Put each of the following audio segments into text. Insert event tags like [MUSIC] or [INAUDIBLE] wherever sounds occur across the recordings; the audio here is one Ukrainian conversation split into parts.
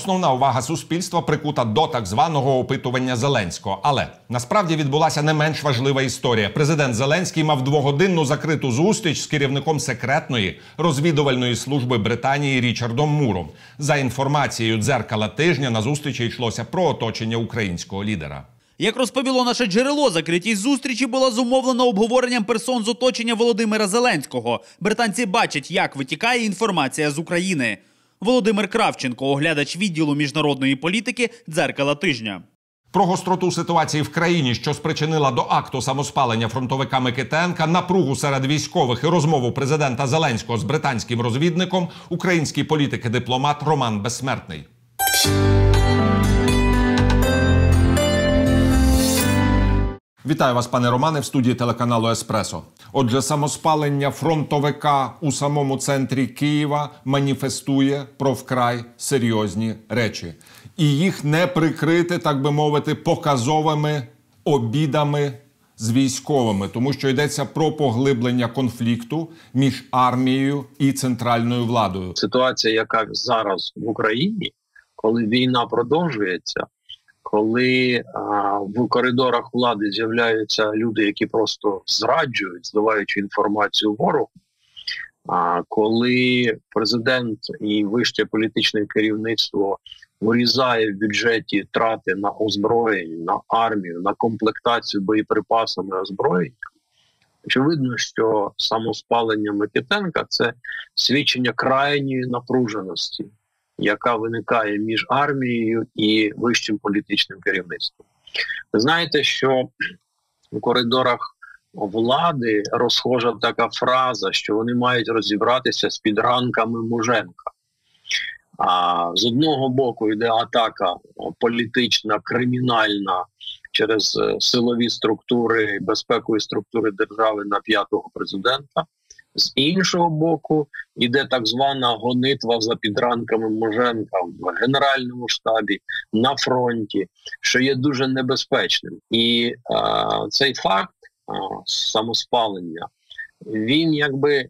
Основна увага суспільства прикута до так званого опитування Зеленського. Але насправді відбулася не менш важлива історія. Президент Зеленський мав двогодинну закриту зустріч з керівником секретної розвідувальної служби Британії Річардом Муром. За інформацією дзеркала тижня на зустрічі йшлося про оточення українського лідера. Як розповіло наше джерело, закритість зустрічі була зумовлена обговоренням персон з оточення Володимира Зеленського. Британці бачать, як витікає інформація з України. Володимир Кравченко, оглядач відділу міжнародної політики, дзеркала тижня. Про гостроту ситуації в країні, що спричинила до акту самоспалення фронтовика Микитенка, напругу серед військових і розмову президента Зеленського з британським розвідником, український політик і дипломат Роман Безсмертний. Вітаю вас, пане Романе, в студії телеканалу Еспресо. Отже, самоспалення фронтовика у самому центрі Києва маніфестує про вкрай серйозні речі, і їх не прикрити, так би мовити, показовими обідами з військовими, тому що йдеться про поглиблення конфлікту між армією і центральною владою. Ситуація, яка зараз в Україні, коли війна продовжується коли а, в коридорах влади з'являються люди, які просто зраджують, здаваючи інформацію ворогу, а коли президент і вище політичне керівництво урізає в бюджеті трати на озброєння, на армію, на комплектацію боєприпасами озброєння, очевидно, що самоспалення Микитенка це свідчення крайньої напруженості яка виникає між армією і вищим політичним керівництвом. Ви знаєте, що у коридорах влади розхожа така фраза, що вони мають розібратися з підранками Муженка. А з одного боку йде атака політична, кримінальна через силові структури, безпекові структури держави на п'ятого президента. З іншого боку, іде так звана гонитва за підранками Моженка в генеральному штабі на фронті, що є дуже небезпечним, і а, цей факт а, самоспалення він якби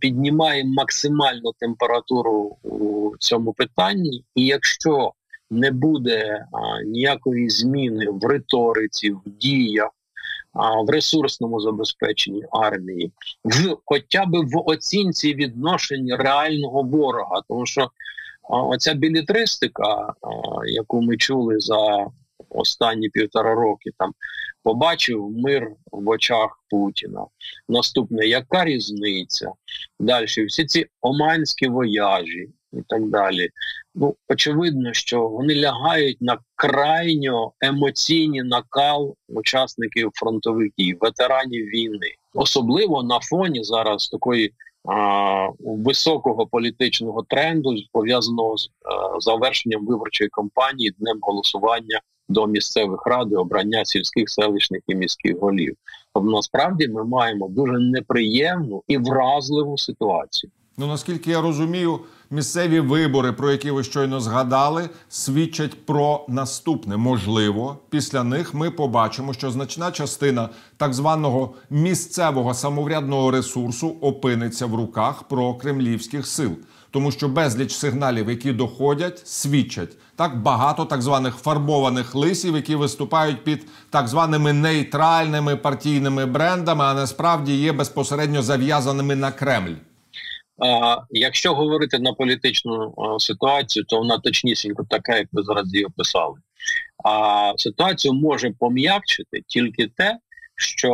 піднімає максимальну температуру у цьому питанні, і якщо не буде а, ніякої зміни в риториці, в діях в ресурсному забезпеченні армії, в хоча б в оцінці відношень реального ворога, тому що оця білітристика, яку ми чули за останні півтора роки, там побачив мир в очах Путіна. Наступне, яка різниця? Далі всі ці оманські вояжі і так далі. Ну, очевидно, що вони лягають на крайньо емоційний накал учасників фронтових дій, ветеранів війни, особливо на фоні зараз такої а, високого політичного тренду, пов'язаного з а, завершенням виборчої кампанії, днем голосування до місцевих рад, обрання сільських селищних і міських голів. Тобто насправді ми маємо дуже неприємну і вразливу ситуацію. Ну наскільки я розумію, місцеві вибори, про які ви щойно згадали, свідчать про наступне. Можливо, після них ми побачимо, що значна частина так званого місцевого самоврядного ресурсу опиниться в руках прокремлівських сил. Тому що безліч сигналів, які доходять, свідчать так багато так званих фарбованих лисів, які виступають під так званими нейтральними партійними брендами, а насправді є безпосередньо зав'язаними на Кремль. А, Якщо говорити на політичну ситуацію, то вона точнісінько така, як ви зараз її описали. А ситуацію може пом'якчити тільки те, що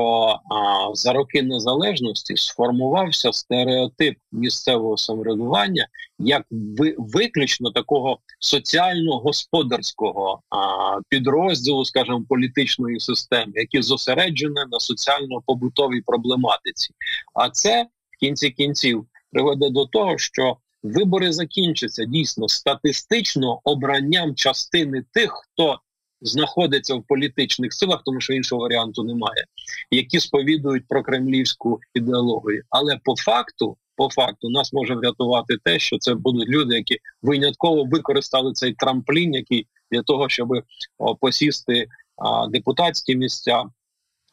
а, за роки незалежності сформувався стереотип місцевого самоврядування як ви, виключно такого соціально-господарського а, підрозділу, скажімо, політичної системи, який зосереджений на соціально-побутовій проблематиці. А це в кінці кінців приведе до того, що вибори закінчаться дійсно статистично обранням частини тих, хто знаходиться в політичних силах, тому що іншого варіанту немає, які сповідують про кремлівську ідеологію. Але по факту, по факту, нас може врятувати те, що це будуть люди, які винятково використали цей трамплін, який для того, щоб посісти депутатські місця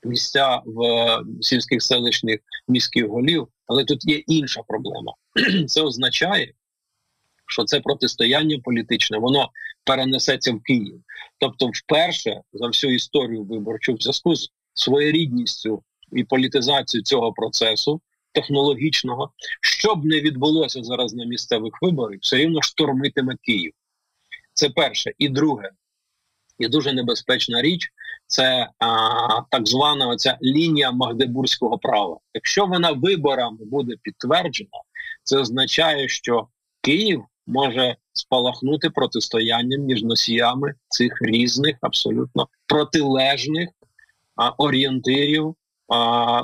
місця в е, сільських селищних міських голів, але тут є інша проблема. [CLEARS THROAT] Це означає, що це протистояння політичне, воно перенесеться в Київ. Тобто, вперше за всю історію виборчу, в зв'язку з своєрідністю і політизацією цього процесу технологічного, що б не відбулося зараз на місцевих виборах, все рівно штурмитиме Київ. Це перше. І друге, і дуже небезпечна річ це а, так звана оця лінія Магдебурзького права. Якщо вона виборами буде підтверджена, це означає, що Київ може спалахнути протистоянням між носіями цих різних, абсолютно протилежних а, орієнтирів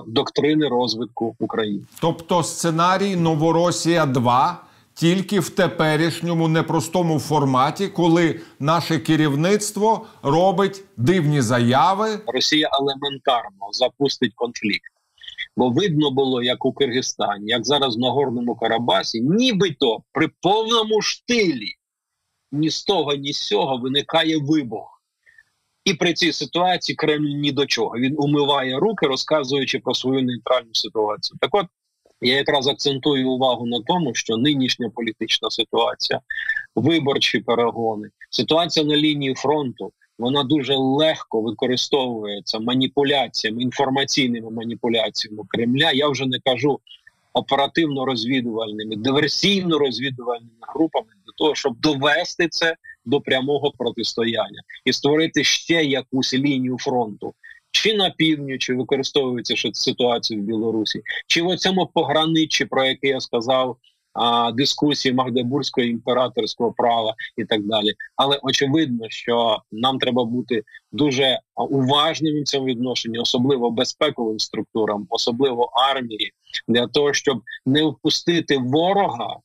доктрини розвитку України. Тобто сценарій Новоросія 2 тільки в теперішньому непростому форматі, коли наше керівництво робить дивні заяви. Росія елементарно запустить конфлікт. Бо видно було, як у Киргизстані, як зараз в Нагорному Карабасі, нібито при повному штилі ні з того, ні з цього виникає вибух. І при цій ситуації Кремль ні до чого. Він умиває руки, розказуючи про свою нейтральну ситуацію. Так от я якраз акцентую увагу на тому, що нинішня політична ситуація, виборчі перегони, ситуація на лінії фронту. Вона дуже легко використовується маніпуляціями, інформаційними маніпуляціями Кремля. Я вже не кажу оперативно-розвідувальними, диверсійно-розвідувальними групами для того, щоб довести це до прямого протистояння і створити ще якусь лінію фронту. Чи на півдні, використовується ситуація в Білорусі, чи в цьому пограничі, про яке я сказав, а, дискусії Магдебурзького імператорського права і так далі. Але очевидно, що нам треба бути дуже уважними в цьому відношенні, особливо безпековим структурам, особливо армії, для того, щоб не впустити ворога.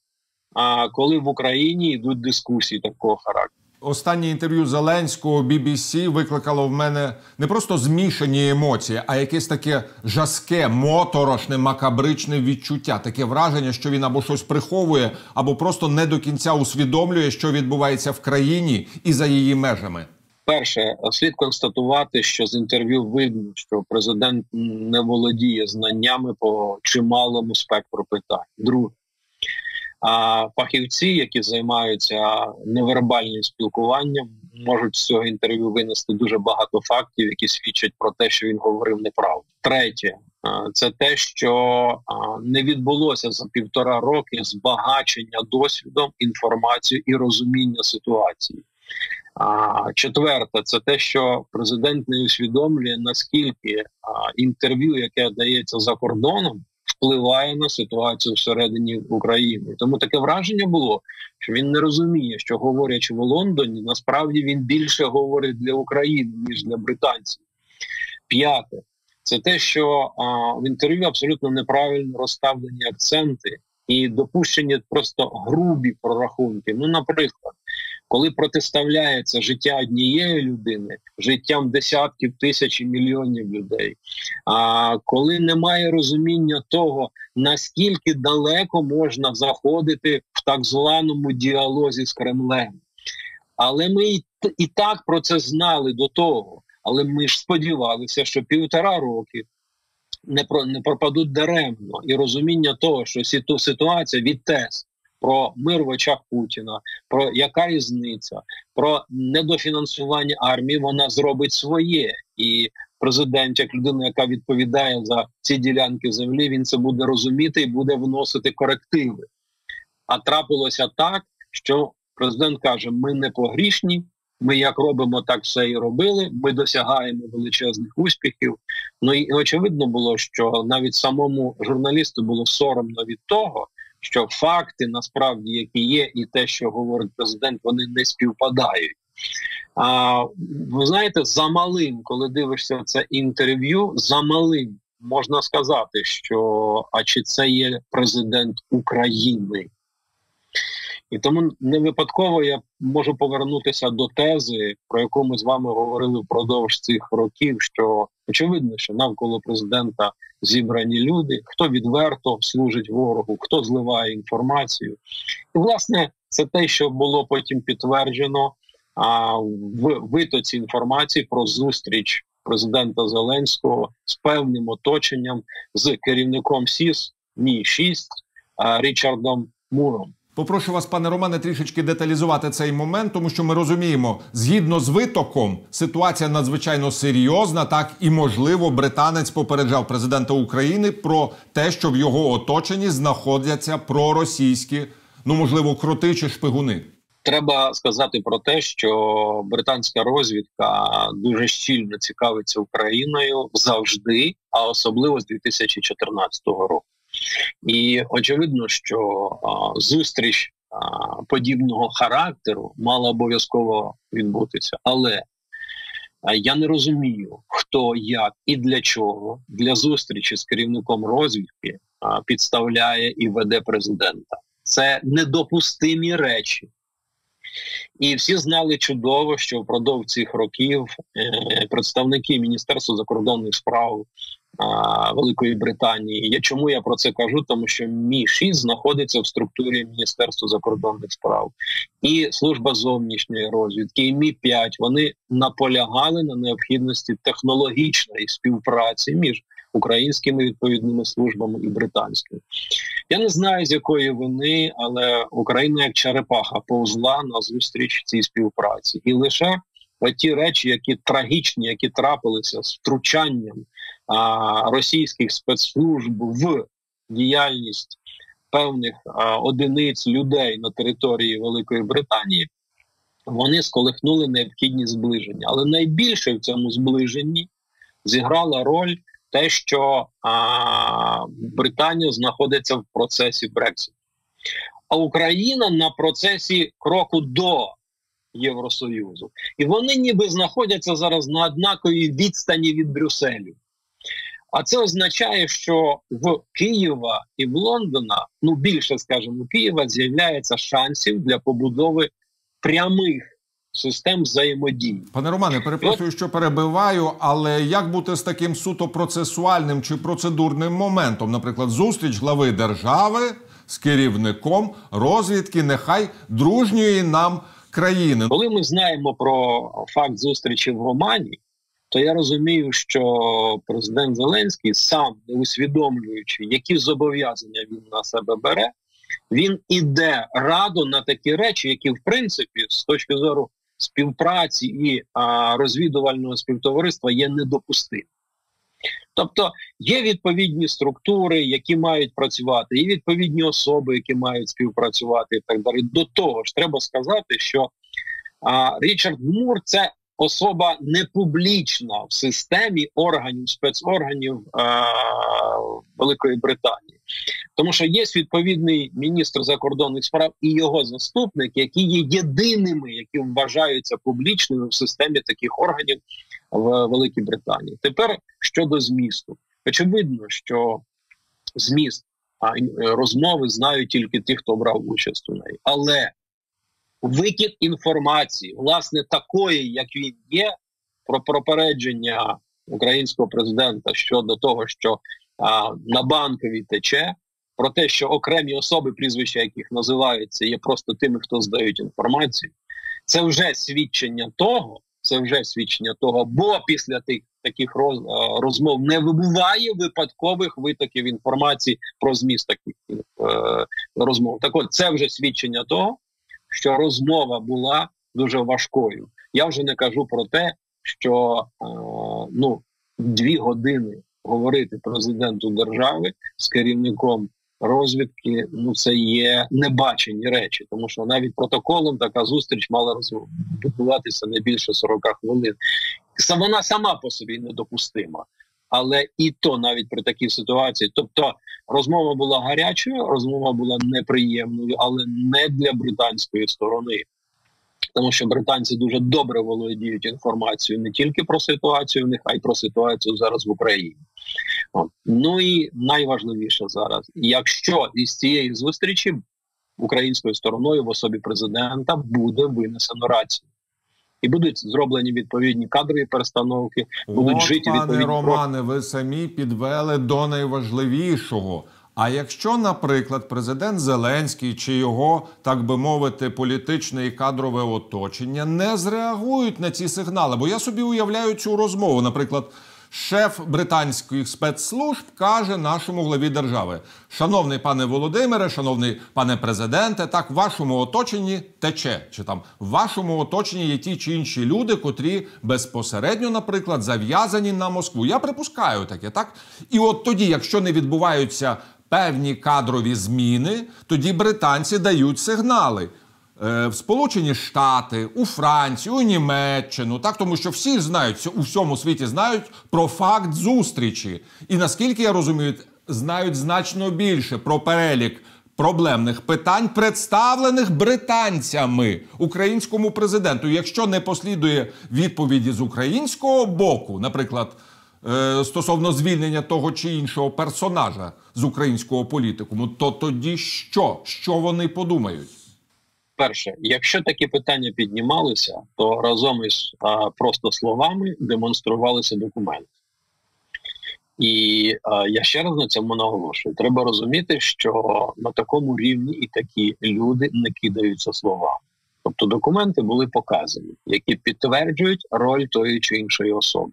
А коли в Україні йдуть дискусії такого характеру. Останнє інтерв'ю Зеленського BBC викликало в мене не просто змішані емоції, а якесь таке жаске, моторошне, макабричне відчуття. Таке враження, що він або щось приховує, або просто не до кінця усвідомлює, що відбувається в країні і за її межами. Перше, слід констатувати, що з інтерв'ю видно, що президент не володіє знаннями по чималому спектру питань. Друге. А фахівці, які займаються невербальним спілкуванням, можуть з цього інтерв'ю винести дуже багато фактів, які свідчать про те, що він говорив неправду. Третє, це те, що не відбулося за півтора роки збагачення досвідом, інформацією і розуміння ситуації. Четверте, це те, що президент не усвідомлює наскільки інтерв'ю, яке дається за кордоном, впливає на ситуацію всередині України. Тому таке враження було, що він не розуміє, що говорячи в Лондоні, насправді він більше говорить для України ніж для британців. П'яте, це те, що а, в інтерв'ю абсолютно неправильно розставлені акценти і допущені просто грубі прорахунки. Ну, наприклад, коли протиставляється життя однієї людини життям десятків тисяч і мільйонів людей, а коли немає розуміння того, наскільки далеко можна заходити в так званому діалозі з Кремлем. Але ми і, так про це знали до того. Але ми ж сподівалися, що півтора роки не про не пропадуть даремно і розуміння того, що ситуація від ТЕС про мир в очах Путіна, про яка різниця, про недофінансування армії, вона зробить своє. І президент, як людина, яка відповідає за ці ділянки землі, він це буде розуміти і буде вносити корективи. А трапилося так, що президент каже: ми не погрішні. Ми як робимо, так все і робили. Ми досягаємо величезних успіхів. Ну і очевидно було, що навіть самому журналісту було соромно від того, що факти насправді які є, і те, що говорить президент, вони не співпадають. А ви знаєте, за малим, коли дивишся це інтерв'ю, за малим можна сказати, що а чи це є президент України? І тому не випадково я можу повернутися до тези, про яку ми з вами говорили впродовж цих років. Що очевидно, що навколо президента зібрані люди, хто відверто служить ворогу, хто зливає інформацію, і власне це те, що було потім підтверджено а, в витоці інформації про зустріч президента Зеленського з певним оточенням з керівником СІС Мі 6 Річардом Муром. Попрошу вас, пане Романе, трішечки деталізувати цей момент, тому що ми розуміємо, згідно з витоком, ситуація надзвичайно серйозна. Так і можливо, британець попереджав президента України про те, що в його оточенні знаходяться проросійські, ну можливо, кроти чи шпигуни. Треба сказати про те, що британська розвідка дуже щільно цікавиться Україною завжди, а особливо з 2014 року. І очевидно, що а, зустріч а, подібного характеру мала обов'язково відбутися. Але а, я не розумію, хто як і для чого для зустрічі з керівником розвідки підставляє і веде президента. Це недопустимі речі. І всі знали чудово, що впродовж цих років е, представники Міністерства закордонних справ Великої Британії. Я чому я про це кажу? Тому що мі 6 знаходиться в структурі Міністерства закордонних справ і служба зовнішньої розвідки, і мі 5 вони наполягали на необхідності технологічної співпраці між українськими відповідними службами і британськими. Я не знаю з якої вини, але Україна як черепаха повзла на зустріч цій співпраці, і лише ті речі, які трагічні, які трапилися з втручанням російських спецслужб в діяльність певних одиниць людей на території Великої Британії, вони сколихнули необхідні зближення. Але найбільше в цьому зближенні зіграла роль те, що Британія знаходиться в процесі Брекситу, а Україна на процесі кроку до Євросоюзу, і вони ніби знаходяться зараз на однаковій відстані від Брюсселю. А це означає, що в Києва і в Лондона, ну більше скажімо, Києва з'являється шансів для побудови прямих систем взаємодії. Пане Романе, перепрошую, що перебиваю, але як бути з таким суто процесуальним чи процедурним моментом? Наприклад, зустріч глави держави з керівником розвідки, нехай дружньої нам країни. Коли ми знаємо про факт зустрічі в Романі, то я розумію, що президент Зеленський сам не усвідомлюючи, які зобов'язання він на себе бере, він іде радо на такі речі, які в принципі з точки зору співпраці і а, розвідувального співтовариства є недопустимі. Тобто є відповідні структури, які мають працювати, є відповідні особи, які мають співпрацювати, і так далі. До того ж, треба сказати, що а, Річард Мур це особа не публічна в системі органів спецорганів а, Великої Британії, тому що є відповідний міністр закордонних справ і його заступник, які є єдиними, які вважаються публічними в системі таких органів в Великій Британії. Тепер щодо змісту, очевидно, що зміст а, розмови знають тільки ті, хто брав участь у неї, але викид інформації, власне, такої, як він є, про попередження українського президента щодо того, що а, на банковій тече, про те, що окремі особи, прізвища яких називаються, є просто тими, хто здають інформацію, це вже свідчення того. Це вже свідчення того, бо після тих таких роз, розмов не вибуває випадкових витоків інформації про зміст таких е, розмов. Так от це вже свідчення того, що розмова була дуже важкою. Я вже не кажу про те, що е, ну дві години говорити президенту держави з керівником розвідки. Ну це є небачені речі, тому що навіть протоколом така зустріч мала відбуватися не більше 40 хвилин. Вона сама по собі недопустима. Але і то навіть при такій ситуації, тобто розмова була гарячою, розмова була неприємною, але не для британської сторони, тому що британці дуже добре володіють інформацією не тільки про ситуацію в них, а й про ситуацію зараз в Україні. Ну і найважливіше зараз, якщо із цієї зустрічі українською стороною в особі президента буде винесено рацію і будуть зроблені відповідні кадрові перестановки. Будуть От, жити пане відповідні Романе. Ви самі підвели до найважливішого. А якщо, наприклад, президент Зеленський чи його, так би мовити, політичне і кадрове оточення не зреагують на ці сигнали, бо я собі уявляю цю розмову, наприклад. Шеф британських спецслужб каже нашому главі держави: Шановний пане Володимире, шановний пане президенте, так в вашому оточенні тече, чи там в вашому оточенні є ті чи інші люди, котрі безпосередньо, наприклад, зав'язані на Москву. Я припускаю таке, так? І от тоді, якщо не відбуваються певні кадрові зміни, тоді британці дають сигнали. Е, В Сполучені Штати, у Францію, у Німеччину, так тому що всі знають у всьому світі знають про факт зустрічі, і наскільки я розумію, знають значно більше про перелік проблемних питань, представлених британцями українському президенту. Якщо не послідує відповіді з українського боку, наприклад, е, стосовно звільнення того чи іншого персонажа з українського політикуму, то тоді що? Що вони подумають? Перше, якщо такі питання піднімалися, то разом із а, просто словами демонструвалися документи. І а, я ще раз на цьому наголошую. Треба розуміти, що на такому рівні і такі люди не кидаються словами. Тобто документи були показані, які підтверджують роль тої чи іншої особи.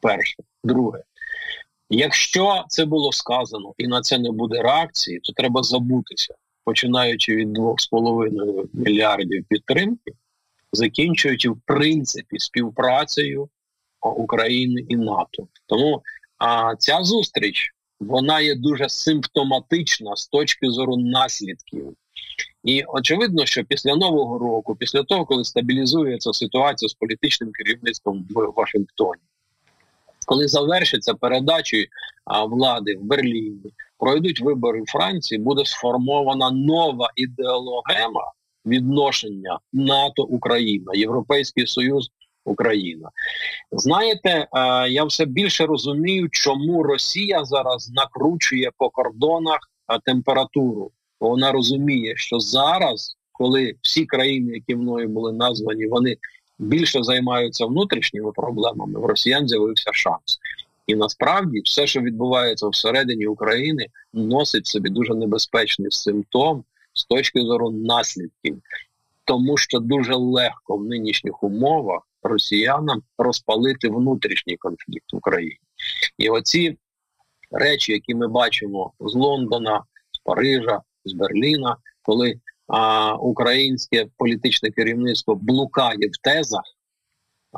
Перше, друге, якщо це було сказано і на це не буде реакції, то треба забутися починаючи від 2,5 мільярдів підтримки, закінчуючи в принципі співпрацею України і НАТО. Тому а, ця зустріч вона є дуже симптоматична з точки зору наслідків. І очевидно, що після нового року, після того, коли стабілізується ситуація з політичним керівництвом в Вашингтоні, коли завершиться передачі влади в Берліні, пройдуть вибори в Франції, буде сформована нова ідеологема відношення НАТО Україна, Європейський Союз Україна. Знаєте, я все більше розумію, чому Росія зараз накручує по кордонах температуру. Вона розуміє, що зараз, коли всі країни, які мною були названі, вони більше займаються внутрішніми проблемами, в росіян з'явився шанс. І насправді все, що відбувається всередині України, носить собі дуже небезпечний симптом з точки зору наслідків, тому що дуже легко в нинішніх умовах росіянам розпалити внутрішній конфлікт в Україні. І оці речі, які ми бачимо з Лондона, з Парижа, з Берліна, коли а, українське політичне керівництво блукає в тезах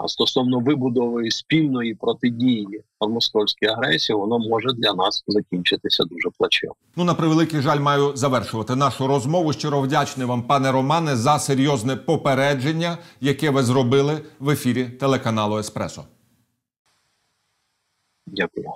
стосовно вибудови спільної протидії московській агресії, воно може для нас закінчитися дуже плачевно. Ну, на превеликий жаль, маю завершувати нашу розмову. Щиро вдячний вам, пане Романе, за серйозне попередження, яке ви зробили в ефірі телеканалу Еспресо. Дякую.